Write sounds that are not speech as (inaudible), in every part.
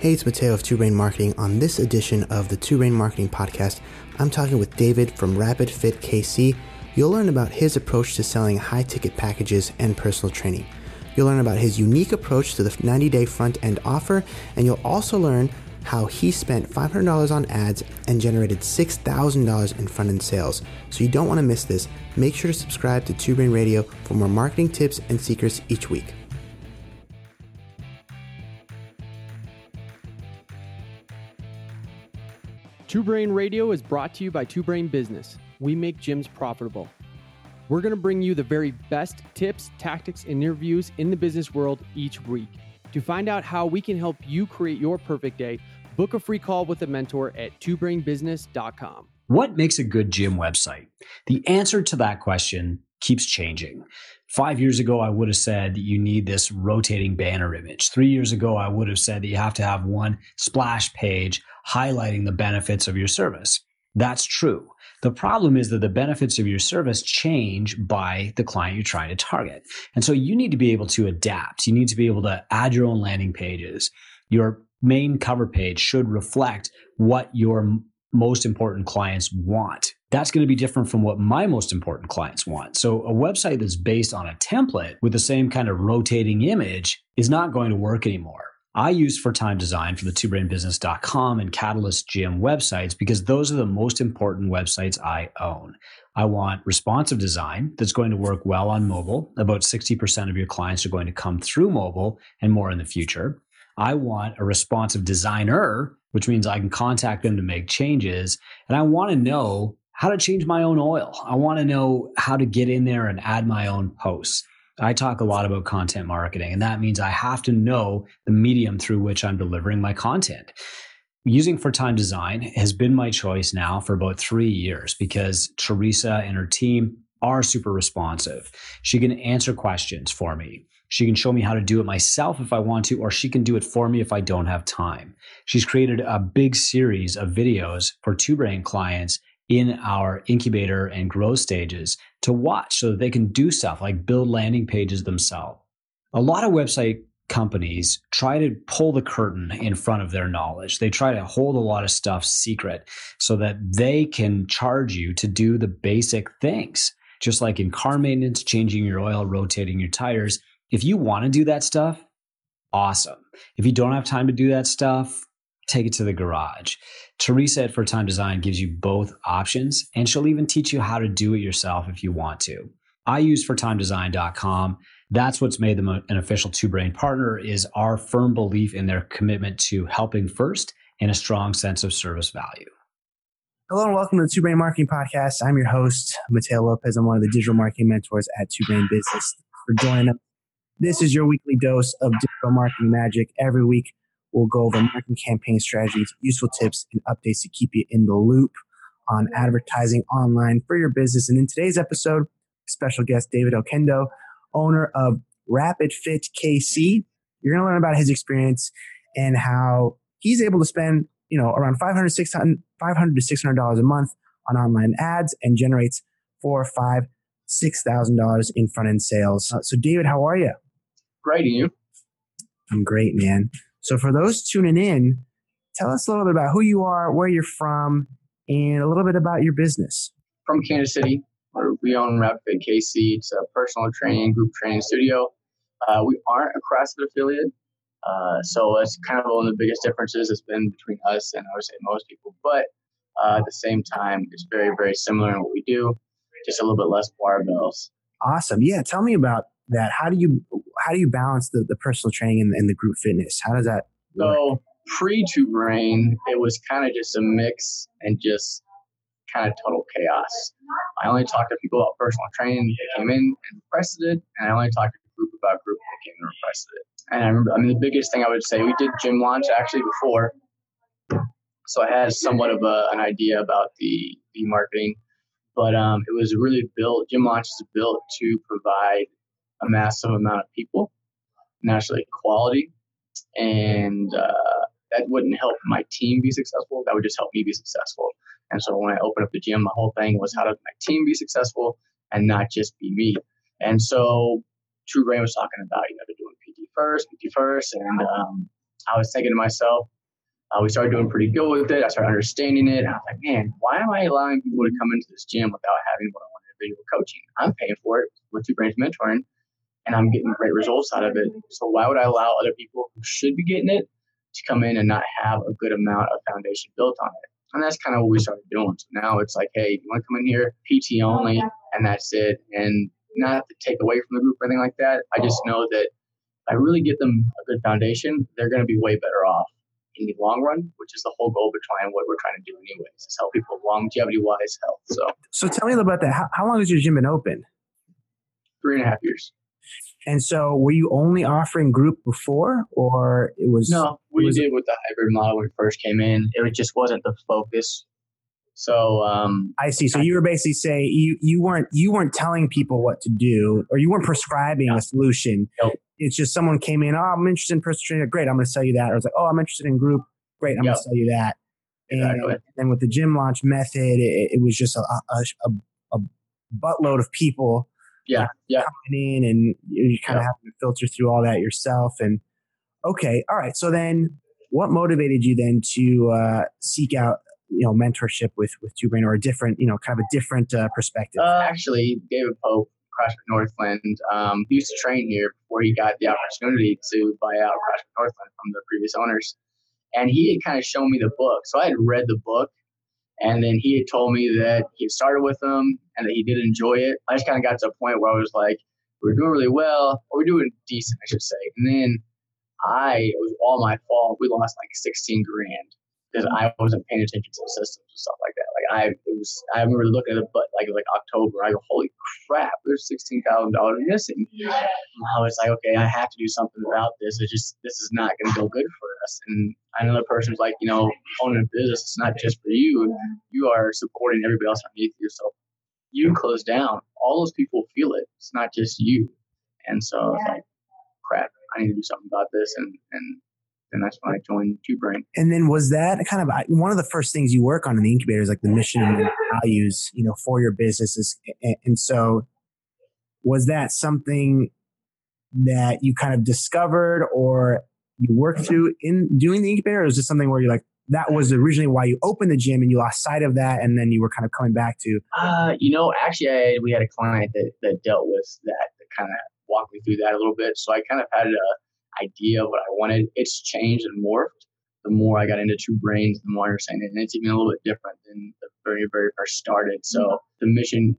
Hey, it's Mateo of Two Brain Marketing. On this edition of the Two Brain Marketing Podcast, I'm talking with David from Rapid Fit KC. You'll learn about his approach to selling high ticket packages and personal training. You'll learn about his unique approach to the 90 day front end offer, and you'll also learn how he spent $500 on ads and generated $6,000 in front end sales. So you don't want to miss this. Make sure to subscribe to Two Brain Radio for more marketing tips and secrets each week. Two Brain Radio is brought to you by Two Brain Business. We make gyms profitable. We're going to bring you the very best tips, tactics, and interviews in the business world each week. To find out how we can help you create your perfect day, book a free call with a mentor at twobrainbusiness.com. What makes a good gym website? The answer to that question keeps changing. Five years ago, I would have said that you need this rotating banner image. Three years ago, I would have said that you have to have one splash page highlighting the benefits of your service. That's true. The problem is that the benefits of your service change by the client you're trying to target. And so you need to be able to adapt. You need to be able to add your own landing pages. Your main cover page should reflect what your most important clients want. That's going to be different from what my most important clients want. So, a website that's based on a template with the same kind of rotating image is not going to work anymore. I use for time design for the twobrainbusiness.com and Catalyst Gym websites because those are the most important websites I own. I want responsive design that's going to work well on mobile. About 60% of your clients are going to come through mobile and more in the future. I want a responsive designer, which means I can contact them to make changes. And I want to know how to change my own oil. I want to know how to get in there and add my own posts. I talk a lot about content marketing, and that means I have to know the medium through which I'm delivering my content. Using for time design has been my choice now for about three years because Teresa and her team are super responsive. She can answer questions for me. She can show me how to do it myself if I want to, or she can do it for me if I don't have time. She's created a big series of videos for two clients in our incubator and growth stages to watch so that they can do stuff like build landing pages themselves. A lot of website companies try to pull the curtain in front of their knowledge. They try to hold a lot of stuff secret so that they can charge you to do the basic things. Just like in car maintenance, changing your oil, rotating your tires. If you want to do that stuff, awesome. If you don't have time to do that stuff, take it to the garage. Teresa at For Time Design gives you both options, and she'll even teach you how to do it yourself if you want to. I use fortimedesign.com. That's what's made them an official two brain partner is our firm belief in their commitment to helping first and a strong sense of service value. Hello and welcome to the Two Brain Marketing Podcast. I'm your host, Mateo Lopez. I'm one of the digital marketing mentors at Two Brain Business. For joining us, this is your weekly dose of digital marketing magic. Every week, We'll go over marketing campaign strategies, useful tips, and updates to keep you in the loop on advertising online for your business. And in today's episode, special guest David Oquendo, owner of Rapid Fit KC. You're going to learn about his experience and how he's able to spend, you know, around 500, 600, 500 to $600 a month on online ads and generates four or five, six thousand dollars in front end sales. Uh, so, David, how are you? Great, and you? I'm great, man. So for those tuning in, tell us a little bit about who you are, where you're from, and a little bit about your business. From Kansas City, we own Rep Rapid KC. It's a personal training, group training studio. Uh, we aren't a CrossFit affiliate, uh, so that's kind of one of the biggest differences has been between us and I would say most people. But uh, at the same time, it's very, very similar in what we do, just a little bit less barbells. Awesome. Yeah. Tell me about that. How do you how do you balance the, the personal training and, and the group fitness? How does that work? So pre two brain, it was kind of just a mix and just kind of total chaos. I only talked to people about personal training that came in and requested it, and I only talked to a group about group that came and requested it. And I remember, I mean, the biggest thing I would say, we did gym launch actually before, so I had somewhat of a, an idea about the the marketing, but um, it was really built. Gym launch is built to provide a massive amount of people, naturally quality, and uh, that wouldn't help my team be successful. That would just help me be successful. And so when I opened up the gym, my whole thing was how does my team be successful and not just be me. And so Two Brain was talking about you know doing PT first, PT first, and um, I was thinking to myself, uh, we started doing pretty good with it. I started understanding it. I was like, man, why am I allowing people to come into this gym without having one-on-one individual coaching? I'm paying for it with Two Brains mentoring, and I'm getting great results out of it. So why would I allow other people who should be getting it to come in and not have a good amount of foundation built on it? And that's kind of what we started doing. So now it's like, hey, you want to come in here, PT only, and that's it. And not to take away from the group or anything like that. I just know that I really get them a good foundation, they're going to be way better off in the long run, which is the whole goal behind what we're trying to do anyways, is help people longevity wise health. So So tell me about that. How, how long has your gym been open? three and a half years. And so were you only offering group before or it was No, we was did with the hybrid model when we first came in. It just wasn't the focus. So um, I see. So you were basically saying you, you weren't you weren't telling people what to do or you weren't prescribing a solution. Nope. It's just someone came in, oh, I'm interested in personal training. Great, I'm going to sell you that. Or it's like, oh, I'm interested in group. Great, I'm going to sell you that. Exactly. And then with the gym launch method, it, it was just a, a, a, a buttload of people yeah, yeah. coming in, and you kind of Yep. have to filter through all that yourself. And okay, all right. So then, what motivated you then to uh, seek out you know mentorship with with Two Brain or a different you know kind of a different uh, perspective? Uh, actually, David Pope, CrossFit Northland, um, he used to train here before he got the opportunity to buy out CrossFit Northland from the previous owners. And he had kind of shown me the book. So I had read the book, and then he had told me that he had started with them and that he did enjoy it. I just kind of got to a point where I was like, we're doing really well, or we're doing decent, I should say. And then I, it was all my fault. We lost like 16 grand because I wasn't paying attention to the systems and stuff like that. Like I, it was, I remember looking at it, but like it was like October. I go, holy crap, there's sixteen thousand dollars missing. And I was like, okay, I have to do something about this. It's just this is not going to go good for us. And I person was like, you know, owning a business, it's not just for you. You are supporting everybody else underneath you. So you close down, all those people feel it. It's not just you. And so I was like, crap, I need to do something about this. And and then that's when I joined Two Brain. And then was that kind of one of the first things you work on in the incubator is like the mission and values, you know, for your businesses. And, and so was that something that you kind of discovered or you worked through in doing the incubator? Or was this something where you're like, that was originally why you opened the gym and you lost sight of that and then you were kind of coming back to Uh, you know, actually, I, we had a client that, that dealt with that, that kind of walked me through that a little bit. So I kind of had a idea of what I wanted. It's changed and morphed. The more I got into Two Brains, the more I understand it, and it's even a little bit different than the very, very first started. So mm-hmm. the mission,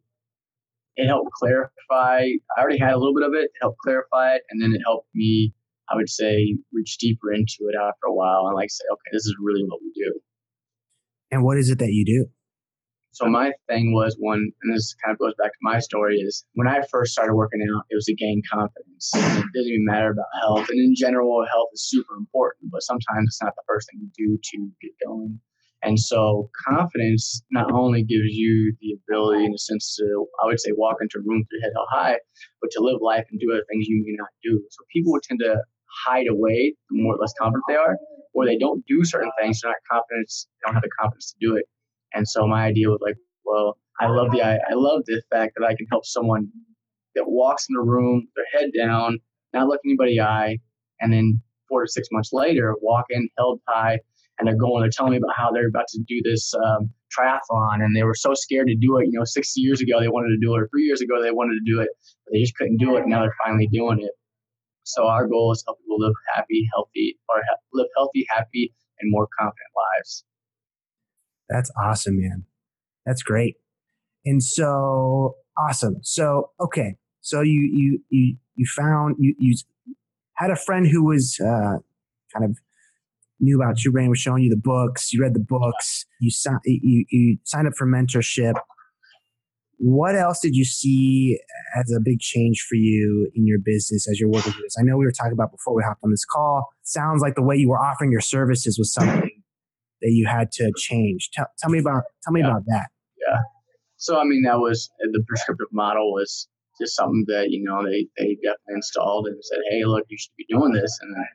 it helped clarify. I already had a little bit of it. It helped clarify it, and then it helped me. I would say reach deeper into it after a while and like say, okay, this is really what we do. and what is it that you do? So my thing was one, and this kind of goes back to my story, is when I first started working out, it was to gain confidence. It doesn't even matter about health. And in general, health is super important, but sometimes it's not the first thing you do to get going. And so confidence not only gives you the ability in a sense to, I would say, walk into a room your head held high, but to live life and do other things you may not do. So people would tend to hide away the more less confident they are, or they don't do certain things. They're not confident, they don't have the confidence to do it. And so my idea was like, well, I love the I love the fact that I can help someone that walks in the room, their head down, not looking anybody eye, and then four to six months later, walk in held high, and they're going, they're telling me about how they're about to do this um, triathlon, and they were so scared to do it. You know, six years ago they wanted to do it, or three years ago they wanted to do it, but they just couldn't do it. And now they're finally doing it. So our goal is help people live happy, healthy, or live healthy, happy, and more confident lives. That's awesome, man. That's great. And so awesome. So okay. So you you you you found you you had a friend who was uh, kind of knew about Two Brain was showing you the books. You read the books. You signed you you signed up for mentorship. What else did you see as a big change for you in your business as you're working through this? I know we were talking about before we hopped on this call. Sounds like the way you were offering your services was something that you had to change. Tell, tell me about tell me Yeah. about that. Yeah. So I mean, that was the prescriptive model was just something that you know they they definitely installed and said, hey, look, you should be doing this. And then,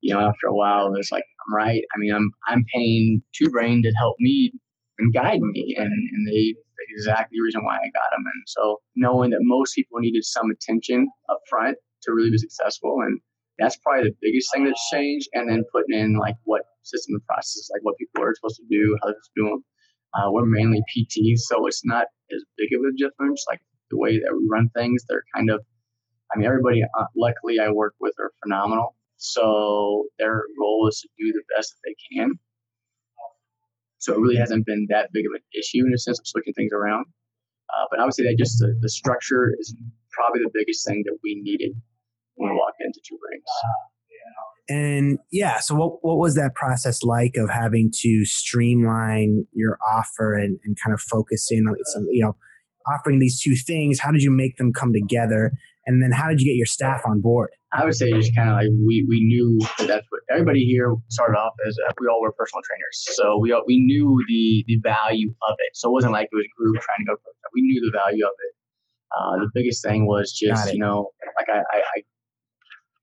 you know, after a while, it's like I'm right. I mean, I'm I'm paying Two Brain to help me and guide me, and and they exactly the reason why I got them. And so knowing that most people needed some attention up front to really be successful, and That's probably the biggest thing that's changed. And then putting in like what system and processes, like what people are supposed to do, how they're supposed to do them. Uh, we're mainly PT, so it's not as big of a difference. Like the way that we run things, they're kind of, I mean, everybody, uh, luckily, I work with are phenomenal. So their role is to do the best that they can. So it really hasn't been that big of an issue in a sense of switching things around. Uh, but I would say that just the, the structure is probably the biggest thing that we needed when we walked into Two Brains. And yeah, so what, what was that process like of having to streamline your offer and, and kind of focus in on some, you know, offering these two things? How did you make them come together? And then how did you get your staff on board? I would say just kind of like we, we knew that that's what everybody here started off as. Uh, we all were personal trainers, so we we knew the the value of it. So it wasn't like it was a group trying to go. We knew the value of it. Uh, the biggest thing was just you know like I, I, I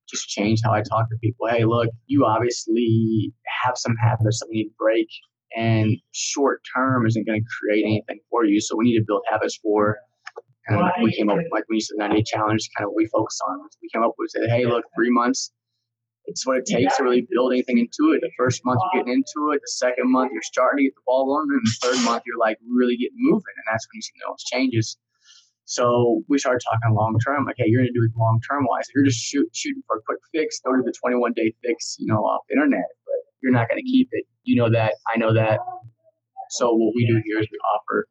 just change how I talk to people. Hey, look, you obviously have some habits that we need to break, and short term isn't going to create anything for you. So we need to build habits for and we came up with, like when you said 90 day challenge, kind of what we focus on. We came up with, said, hey, look, three months, it's what it takes to really build anything into it. The first month you're getting into it, the second month you're starting to get the ball rolling, and the third month you're like really getting moving, and that's when you see the most changes. So we started talking long term, like, hey, you're gonna do it long term wise. If you're just shoot, shooting for a quick fix, go to the 21 day fix, you know, off the internet, but you're not gonna keep it. You know that, I know that. So what we do here is we offer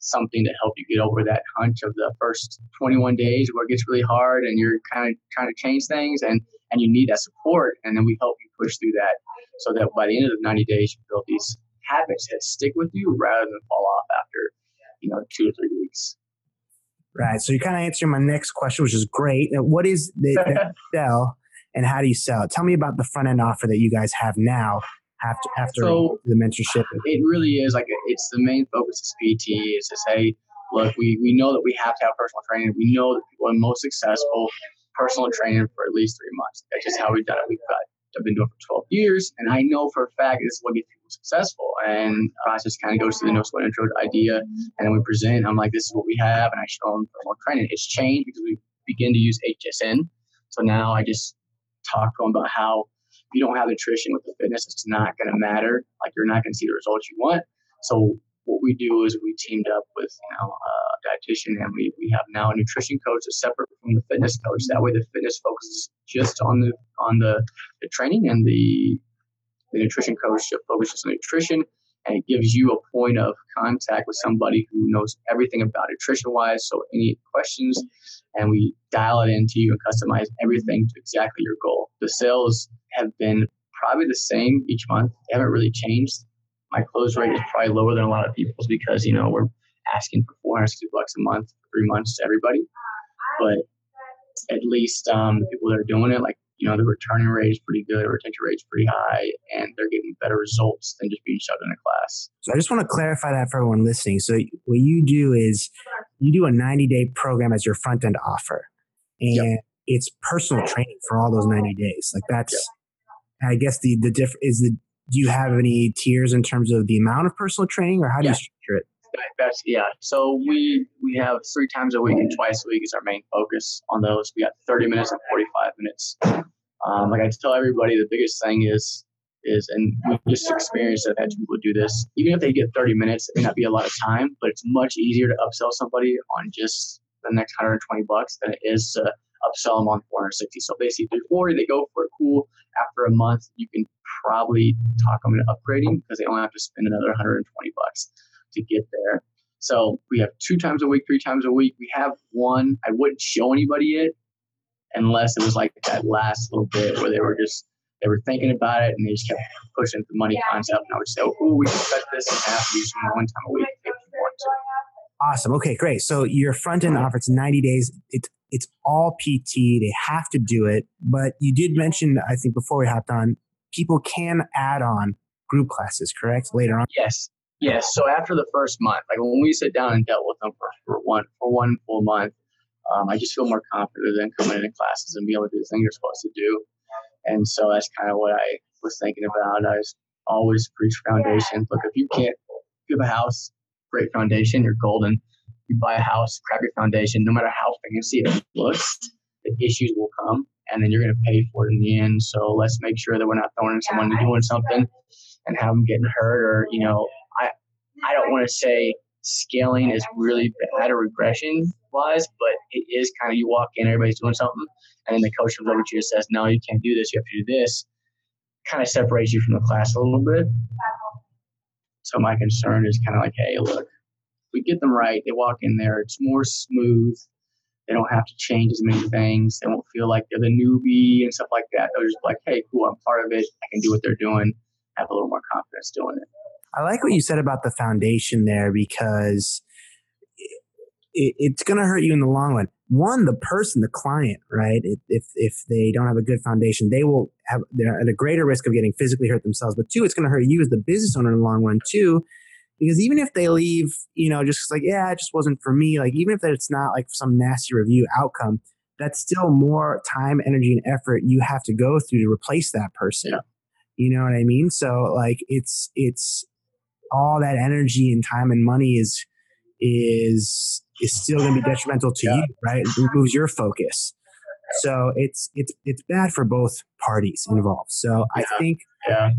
something to help you get over that hunch of the first 21 days where it gets really hard and you're kind of trying to change things and and you need that support and then we help you push through that so that by the end of the 90 days you build these habits that stick with you rather than fall off after you know two or three weeks right so you kind of answered my next question which is great what is the, (laughs) the sell and how do you sell it tell me about the front end offer that you guys have now after after so the mentorship? It really is like it's the main focus is PT is to say, look, we, we know that we have to have personal training. We know that people are most successful personal training for at least three months. That's just how we've done it. We've got I've been doing it for 12 years, and I know for a fact this is what gets people successful. And the process kind of goes to the no sweat intro idea, and then we present. I'm like, this is what we have, and I show them personal training. It's changed because we begin to use HSN. So now I just talk to them about how if you don't have nutrition with the fitness, it's not going to matter. Like you're not going to see the results you want. So what we do is we teamed up with you know a dietitian and we, we have now a nutrition coach that's separate from the fitness coach. That way the fitness focuses just on the on the, the training and the the nutrition coach focuses on nutrition and it gives you a point of contact with somebody who knows everything about nutrition wise. So any questions and we dial it into you and customize everything to exactly your goal. The sales have been probably the same each month. They haven't really changed. My close rate is probably lower than a lot of people's because, you know, we're asking for 460 bucks a month three months to everybody. But at least um, the people that are doing it, like, you know, the returning rate is pretty good, retention rate is pretty high, and they're getting better results than just being shoved in a class. So I just want to clarify that for everyone listening. So what you do is you do a 90 day program as your front end offer, and yep. it's personal training for all those 90 days. Like that's yep I guess the the diff is the do you have any tiers in terms of the amount of personal training or how do yeah. you structure it? That's yeah. So we we have three times a week and twice a week is our main focus on those. We got 30 minutes and 45 minutes. Um, like I tell everybody, the biggest thing is is and we just experienced that I've had people do this. Even if they get 30 minutes, it may not be a lot of time, but it's much easier to upsell somebody on just the next 120 bucks than it is to upsell them on 460. So basically 340, they go for it, cool. After a month, you can probably talk them into upgrading because they only have to spend another 120 bucks to get there. So we have two times a week, three times a week. We have one. I wouldn't show anybody it unless it was like that last little bit where they were just they were thinking about it and they just kept pushing the money concept. And I would say, oh, we can cut this in half, do some one time a week if you want to. Awesome. Okay, great. So your front end offer it's 90 days. It's it's all PT. They have to do it. But you did mention, I think before we hopped on, people can add on group classes, correct? Later on. Yes. Yes. So after the first month, like when we sit down and dealt with them for, for one for one full month, um, I just feel more confident than coming into classes and being able to do the thing you're supposed to do. And so that's kind of what I was thinking about. I was always preach foundation. Look, if you can't, if you have a house, great foundation, you're golden you buy a house, crappy foundation, no matter how fancy it looks, the issues will come. and then you're going to pay for it in the end. So let's make sure that we're not throwing someone doing something and have them getting hurt or you know I I don't want to say scaling is really bad or regression wise, but it is kind of you walk in, everybody's doing something, and then the coach comes over to you and says, "No, you can't do this. You have to do this." Kind of separates you from the class a little bit. So my concern is kind of like, hey, look, we get them right. They walk in there. It's more smooth. They don't have to change as many things. They won't feel like they're the newbie and stuff like that. They'll just like, hey, cool, I'm part of it. I can do what they're doing. Have a little more confidence doing it. I like what you said about the foundation there because it, it's going to hurt you in the long run. One, the person, the client, right? If if they don't have a good foundation, they will have they're at a greater risk of getting physically hurt themselves. But two, it's going to hurt you as the business owner in the long run too, because even if they leave, you know, just like yeah, it just wasn't for me. Like even if it's not like some nasty review outcome, that's still more time, energy, and effort you have to go through to replace that person. Yeah. You know what I mean? So like it's it's all that energy and time and money is is is still going to be detrimental to yeah. you, right? It removes your focus. So it's it's it's bad for both parties involved. So yeah. I think yeah.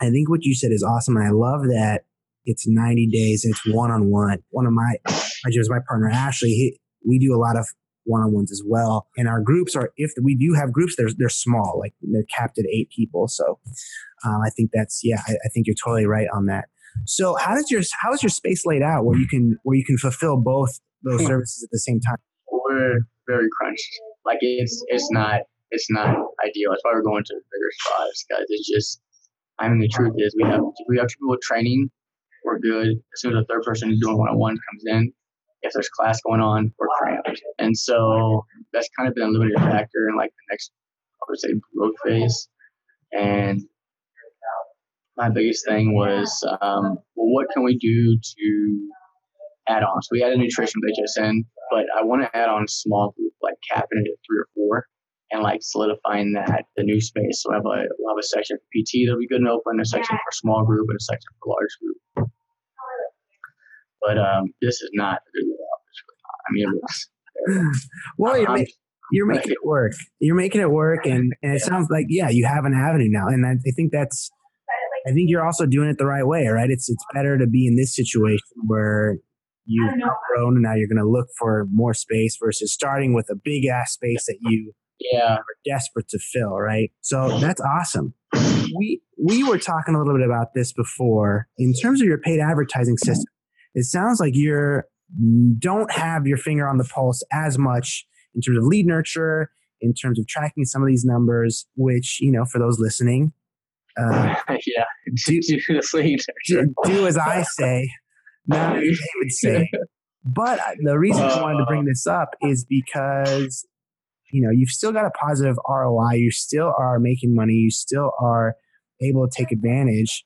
I think what you said is awesome, and I love that it's 90 days and it's one on one. One of my I just my partner Ashley, he, we do a lot of one on ones as well, and our groups are if we do have groups, they're they're small, like they're capped at eight people. So um, I think that's yeah, I, I think you're totally right on that. So how does your how is your space laid out where you can where you can fulfill both those hmm. services at the same time? We're very crunched. Like it's it's not it's not ideal. That's why we're going to the bigger spots, guys. It's just I mean the truth is we have we have people training, we're good. As soon as the third person doing one on one comes in, if there's class going on, we're cramped. And so that's kind of been a limiting factor in like the next I would say growth phase. And my biggest thing was, um, well, what can we do to add on? So we added nutrition with HSN, but I want to add on small group, like capping it at three or four, and like solidifying that the new space. So we have a we'll have a section for PT that'll be good and open, a section for small group, and a section for large group. But um, this is not a good I mean, it looks. (laughs) well, you're, make, you're making it work. You're making it work, and, and it sounds like yeah, you have an avenue now, and I, I think that's I think you're also doing it the right way, right? It's it's better to be in this situation where you've grown and now you're going to look for more space versus starting with a big ass space that you yeah are desperate to fill, right? So that's awesome. We we were talking a little bit about this before in terms of your paid advertising system. It sounds like you're don't have your finger on the pulse as much in terms of lead nurture, in terms of tracking some of these numbers, which you know for those listening uh, (laughs) yeah, do, (laughs) do, do, do, as I (laughs) say, not as David say. But the reason uh, I wanted to bring uh. this up is because you know you've still got a positive ROI. You still are making money. You still are able to take advantage.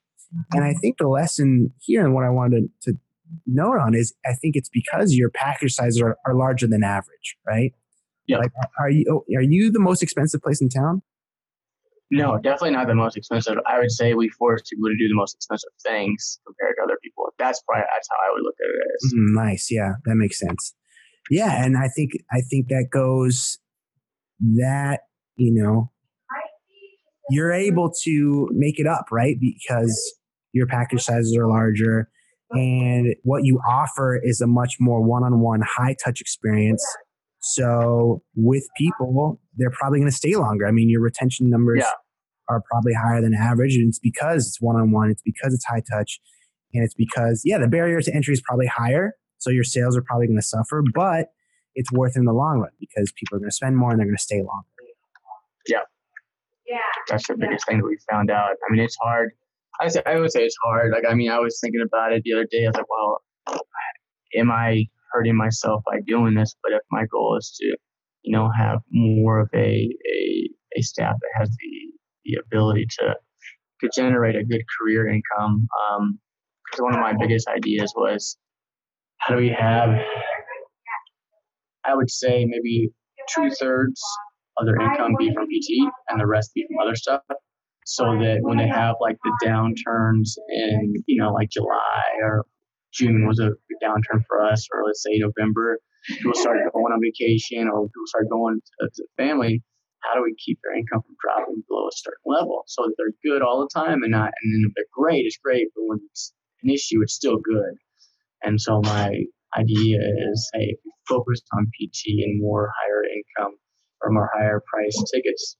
And I think the lesson here and what I wanted to, to note on is I think it's because your package sizes are, are larger than average, right? Yeah. Like, are you are you the most expensive place in town? No, definitely not the most expensive. I would say we force people to do the most expensive things compared to other people. That's probably that's how I would look at it as. Mm, nice, yeah, that makes sense. Yeah, and I think I think that goes that you know you're able to make it up, right? Because your package sizes are larger, and what you offer is a much more one-on-one, high-touch experience so with people, they're probably going to stay longer. I mean, your retention numbers yeah. are probably higher than average, and it's because it's one on one. It's because it's high touch, and it's because yeah, the barrier to entry is probably higher. So your sales are probably going to suffer, but it's worth it in the long run because people are going to spend more and they're going to stay longer. Yeah. Yeah. That's the biggest thing that we found out. I mean, it's hard. I, say, I would say it's hard. Like, I mean, I was thinking about it the other day. I was like, well, am I hurting myself by doing this. But if my goal is to, you know, have more of a a, a staff that has the the ability to to generate a good career income, um, because one of my biggest ideas was how do we have, I would say maybe two thirds of their income be from PT and the rest be from other stuff so that when they have like the downturns in you know like July or June was a downturn for us, or let's say November, people start going on vacation or people start going to, to family, how do we keep their income from dropping below a certain level so that they're good all the time and not and then if they're great, it's great, but when it's an issue, it's still good. And so my idea is, hey, focus on PT and more higher income or more higher price tickets,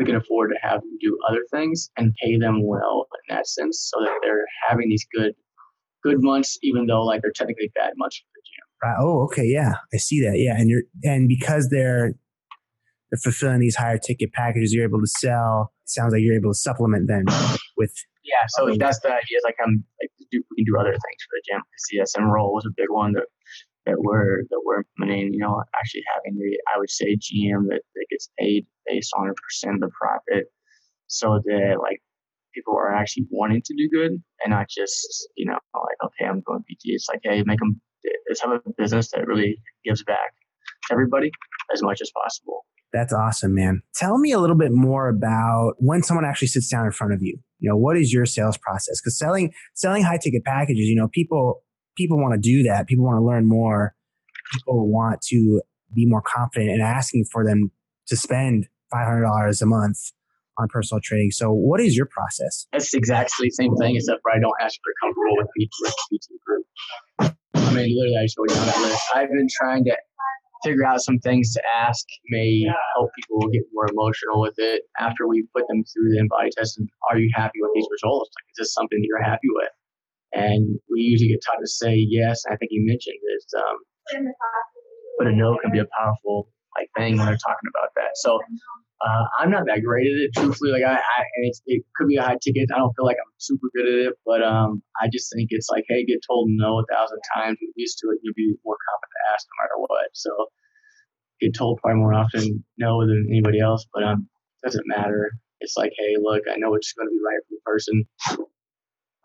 we can afford to have them do other things and pay them well in that sense so that they're having these good good months even though like they're technically bad months for the gym. Right. Oh, okay. Yeah. I see that. Yeah. And you're and because they're they're fulfilling these higher ticket packages you're able to sell, it sounds like you're able to supplement them with yeah, so that's the idea. Like I'm like we can do other things for the gym. The CSM role was a big one that that we're that we're implementing. You know, actually having the I would say GM that, that gets paid based on a percent of the profit, so that like people are actually wanting to do good and not just you know like okay I'm going PT. It's like hey make them let's have a business that really gives back to everybody as much as possible. That's awesome, man. Tell me a little bit more about when someone actually sits down in front of you. You know, what is your sales process? Because selling selling high ticket packages, you know, people people want to do that. People want to learn more. People want to be more confident in asking for them to spend five hundred dollars a month on personal training. So, what is your process? It's exactly the same thing, except for I don't ask if they're comfortable with PT, with group. I mean, literally, I showed you on that list. I've been trying to figure out some things to ask may help people get more emotional with it after we put them through the InBody test. And are you happy with these results? Like, is this something that you're happy with? And we usually get taught to say yes. I think you mentioned this, um, but a no can be a powerful like thing when they're talking about that. So uh, I'm not that great at it, truthfully. Like I, I it could be a high ticket. I don't feel like I'm super good at it, but um, I just think it's like, hey, get told no a thousand times. Get used to it. You'll be more confident to ask no matter what. So get told probably more often no than anybody else, but um, doesn't matter. It's like, hey, look, I know it's going to be right for the person.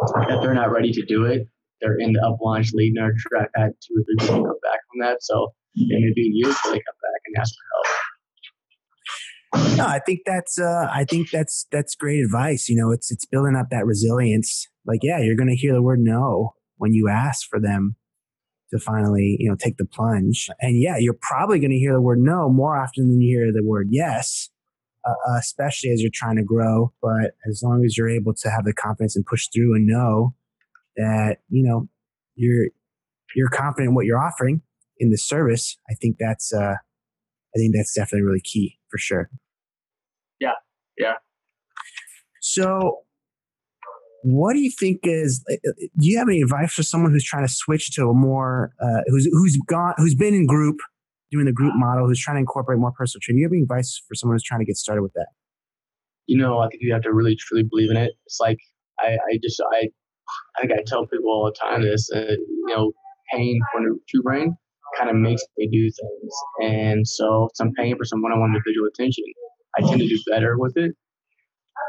If they're not ready to do it, they're in the UpLaunch lead nurture. I've had two or three people come back from that, so it may be years till they come back and ask for help. No, I think that's uh, I think that's that's great advice. You know, it's it's building up that resilience. Like, yeah, you're going to hear the word no when you ask for them to finally, you know, take the plunge. And yeah, you're probably going to hear the word no more often than you hear the word yes, uh, uh, especially as you're trying to grow. But as long as you're able to have the confidence and push through and know that, you know, you're you're confident in what you're offering in the service, I think that's uh, I think that's definitely really key for sure. Yeah, yeah. So, what do you think is? Uh, uh, do you have any advice for someone who's trying to switch to a more uh, who's who's gone who's been in group doing the group model, who's trying to incorporate more personal training? Do you have any advice for someone who's trying to get started with that? You know, I think you have to really truly believe in it. It's like I, I just I I think I tell people all the time this. Uh, you know, pain for Two Brain kind of makes me do things, and so some I'm for some one-on-one individual attention, I tend to do better with it.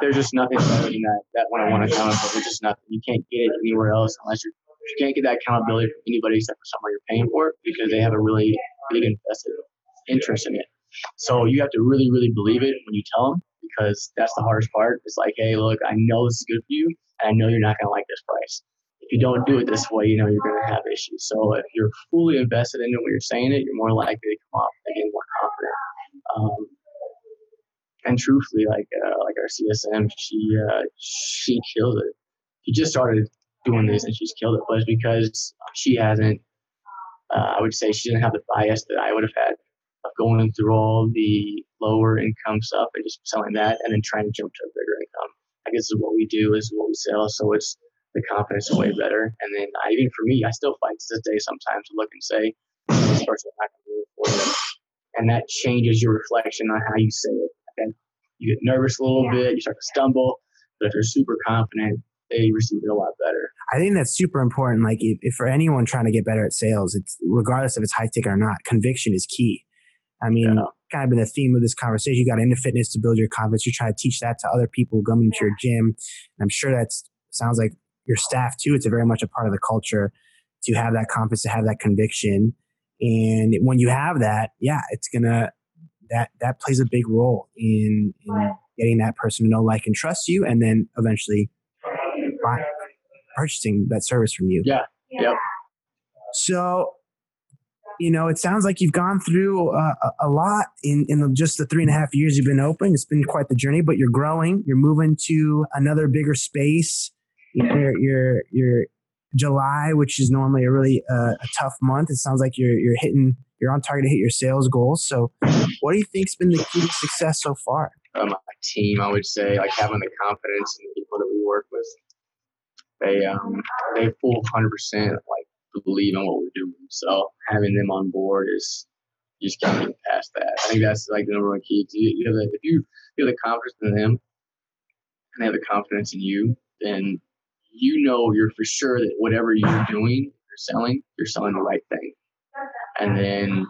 There's just nothing than that that one-on-one accountability. There's just nothing. You can't get it anywhere else unless you're. You can't get that accountability from anybody except for someone you're paying for because they have a really big invested interest in it. So you have to really, really believe it when you tell them because that's the hardest part. It's like, hey, look, I know this is good for you, and I know you're not going to like this price. If you don't do it this way, you know you're going to have issues. So if you're fully invested in it when you're saying it, you're more likely to come off again more confident. Um, and truthfully, like uh, like our CSM, she uh, she killed it. She just started doing this and she's killed it, but it's because she hasn't. Uh, I would say she didn't have the bias that I would have had of going through all the lower income stuff and just selling that and then trying to jump to a bigger income. I guess is what we do is what we sell, so it's the confidence way better. And then I, even for me, I still fight to this day sometimes to look and say, this person's not going to do it for you. And that changes your reflection on how you say it and you get nervous a little bit, you start to stumble. But if you're super confident, they receive it a lot better. I think that's super important. Like if, if for anyone trying to get better at sales, it's regardless if it's high ticket or not, conviction is key. I mean, yeah. kind of been the theme of this conversation. You got into fitness to build your confidence. You try to teach that to other people coming into your gym. And I'm sure that sounds like your staff too. It's a very much a part of the culture to have that confidence, to have that conviction. And when you have that, yeah, it's gonna that that plays a big role in, in getting that person to know, like, and trust you, and then eventually buy, purchasing that service from you. Yeah. Yep. So you know, it sounds like you've gone through uh, a lot in, in just the three and a half years you've been open. It's been quite the journey, but you're growing. You're moving to another bigger space. You're, you're, you're July, which is normally a really uh, a tough month. It sounds like you're, you're hitting, you're on target to hit your sales goals. So what do you think's been the key to success so far? Um, my team, I would say, like having the confidence in the people that we work with. They, um, they full 100% like believe in what we're doing. So having them on board is you just can't get past that. I think that's like the number one key. You, you have the, if you feel the confidence in them and they have the confidence in you, then you know you're for sure that whatever you're doing, you're selling, you're selling the right thing. And then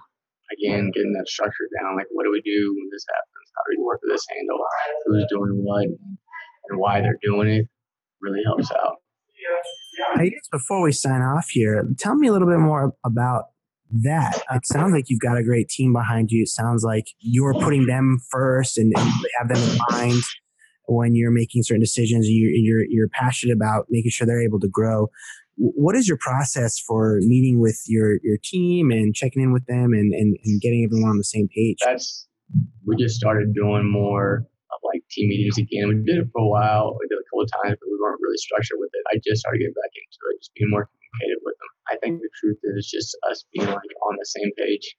again, getting that structure down, like what do we do when this happens? How do we work with this handle? Who's doing what and why they're doing it really helps out. I guess before we sign off here, tell me a little bit more about that. It sounds like you've got a great team behind you. It sounds like you're putting them first and, and have them in mind when you're making certain decisions. You're, you're, you're passionate about making sure they're able to grow. What is your process for meeting with your, your team and checking in with them and, and, and getting everyone on the same page? That's we just started doing more of like team meetings again. We did it for a while. We did couple of times, but we weren't really structured with it. I just started getting back into it, just being more communicative with them. I think the truth is just us being like on the same page.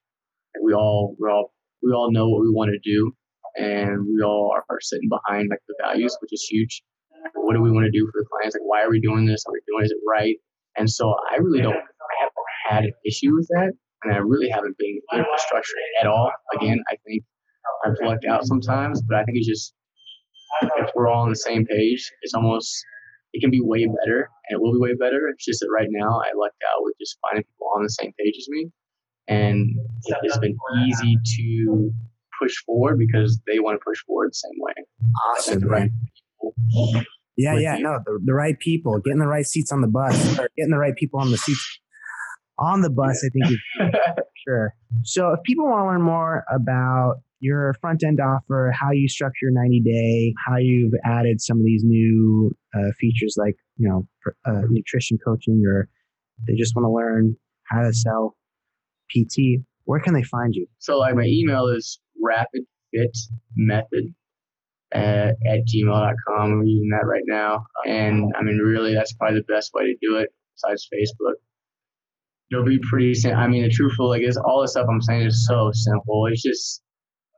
Like we all we all we all know what we want to do, and we all are, are sitting behind like the values, which is huge. What do we want to do for the clients? Like, why are we doing this? Are we doing? Is it right? And so I really don't. I haven't had an issue with that, and I really haven't been infrastructure at all. Again, I think I've lucked out sometimes, but I think it's just if we're all on the same page, it's almost it can be way better, and it will be way better. It's just that right now I lucked out with just finding people on the same page as me, and it's been easy to push forward because they want to push forward the same way. Awesome, right? Yeah, yeah, you. no, the, the right people, getting the right seats on the bus, or getting the right people on the seats on the bus. I think is (laughs) sure. So, if people want to learn more about your front end offer, how you structure 90 day, how you've added some of these new uh, features like, you know, uh, nutrition coaching, or they just want to learn how to sell PT, where can they find you? So, like, my email is rapidfitmethod at, at gmail.com. I'm using that right now. And I mean, really, that's probably the best way to do it besides Facebook. It'll be pretty simple. I mean, the truthful, like, is all the stuff I'm saying is so simple. It's just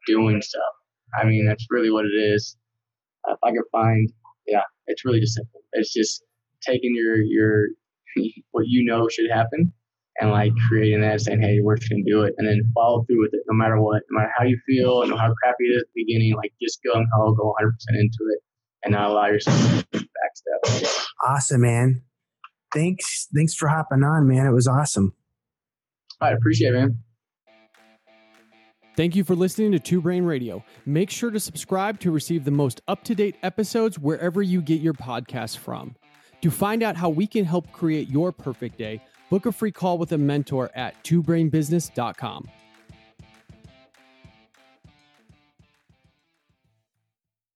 doing stuff. I mean, that's really what it is. Uh, if I can find, yeah, it's really just simple. It's just taking your your (laughs) what you know should happen and like creating that, saying, "Hey, we're just gonna do it," and then follow through with it, no matter what, no matter how you feel, and how crappy it is at the beginning. Like, just go and go 100 percent into it, and not allow yourself to backstep. Awesome, man. Thanks, thanks for hopping on, man. It was awesome. I appreciate it, man. Thank you for listening to Two Brain Radio. Make sure to subscribe to receive the most up to date episodes wherever you get your podcasts from. To find out how we can help create your perfect day, book a free call with a mentor at twobrainbusiness.com.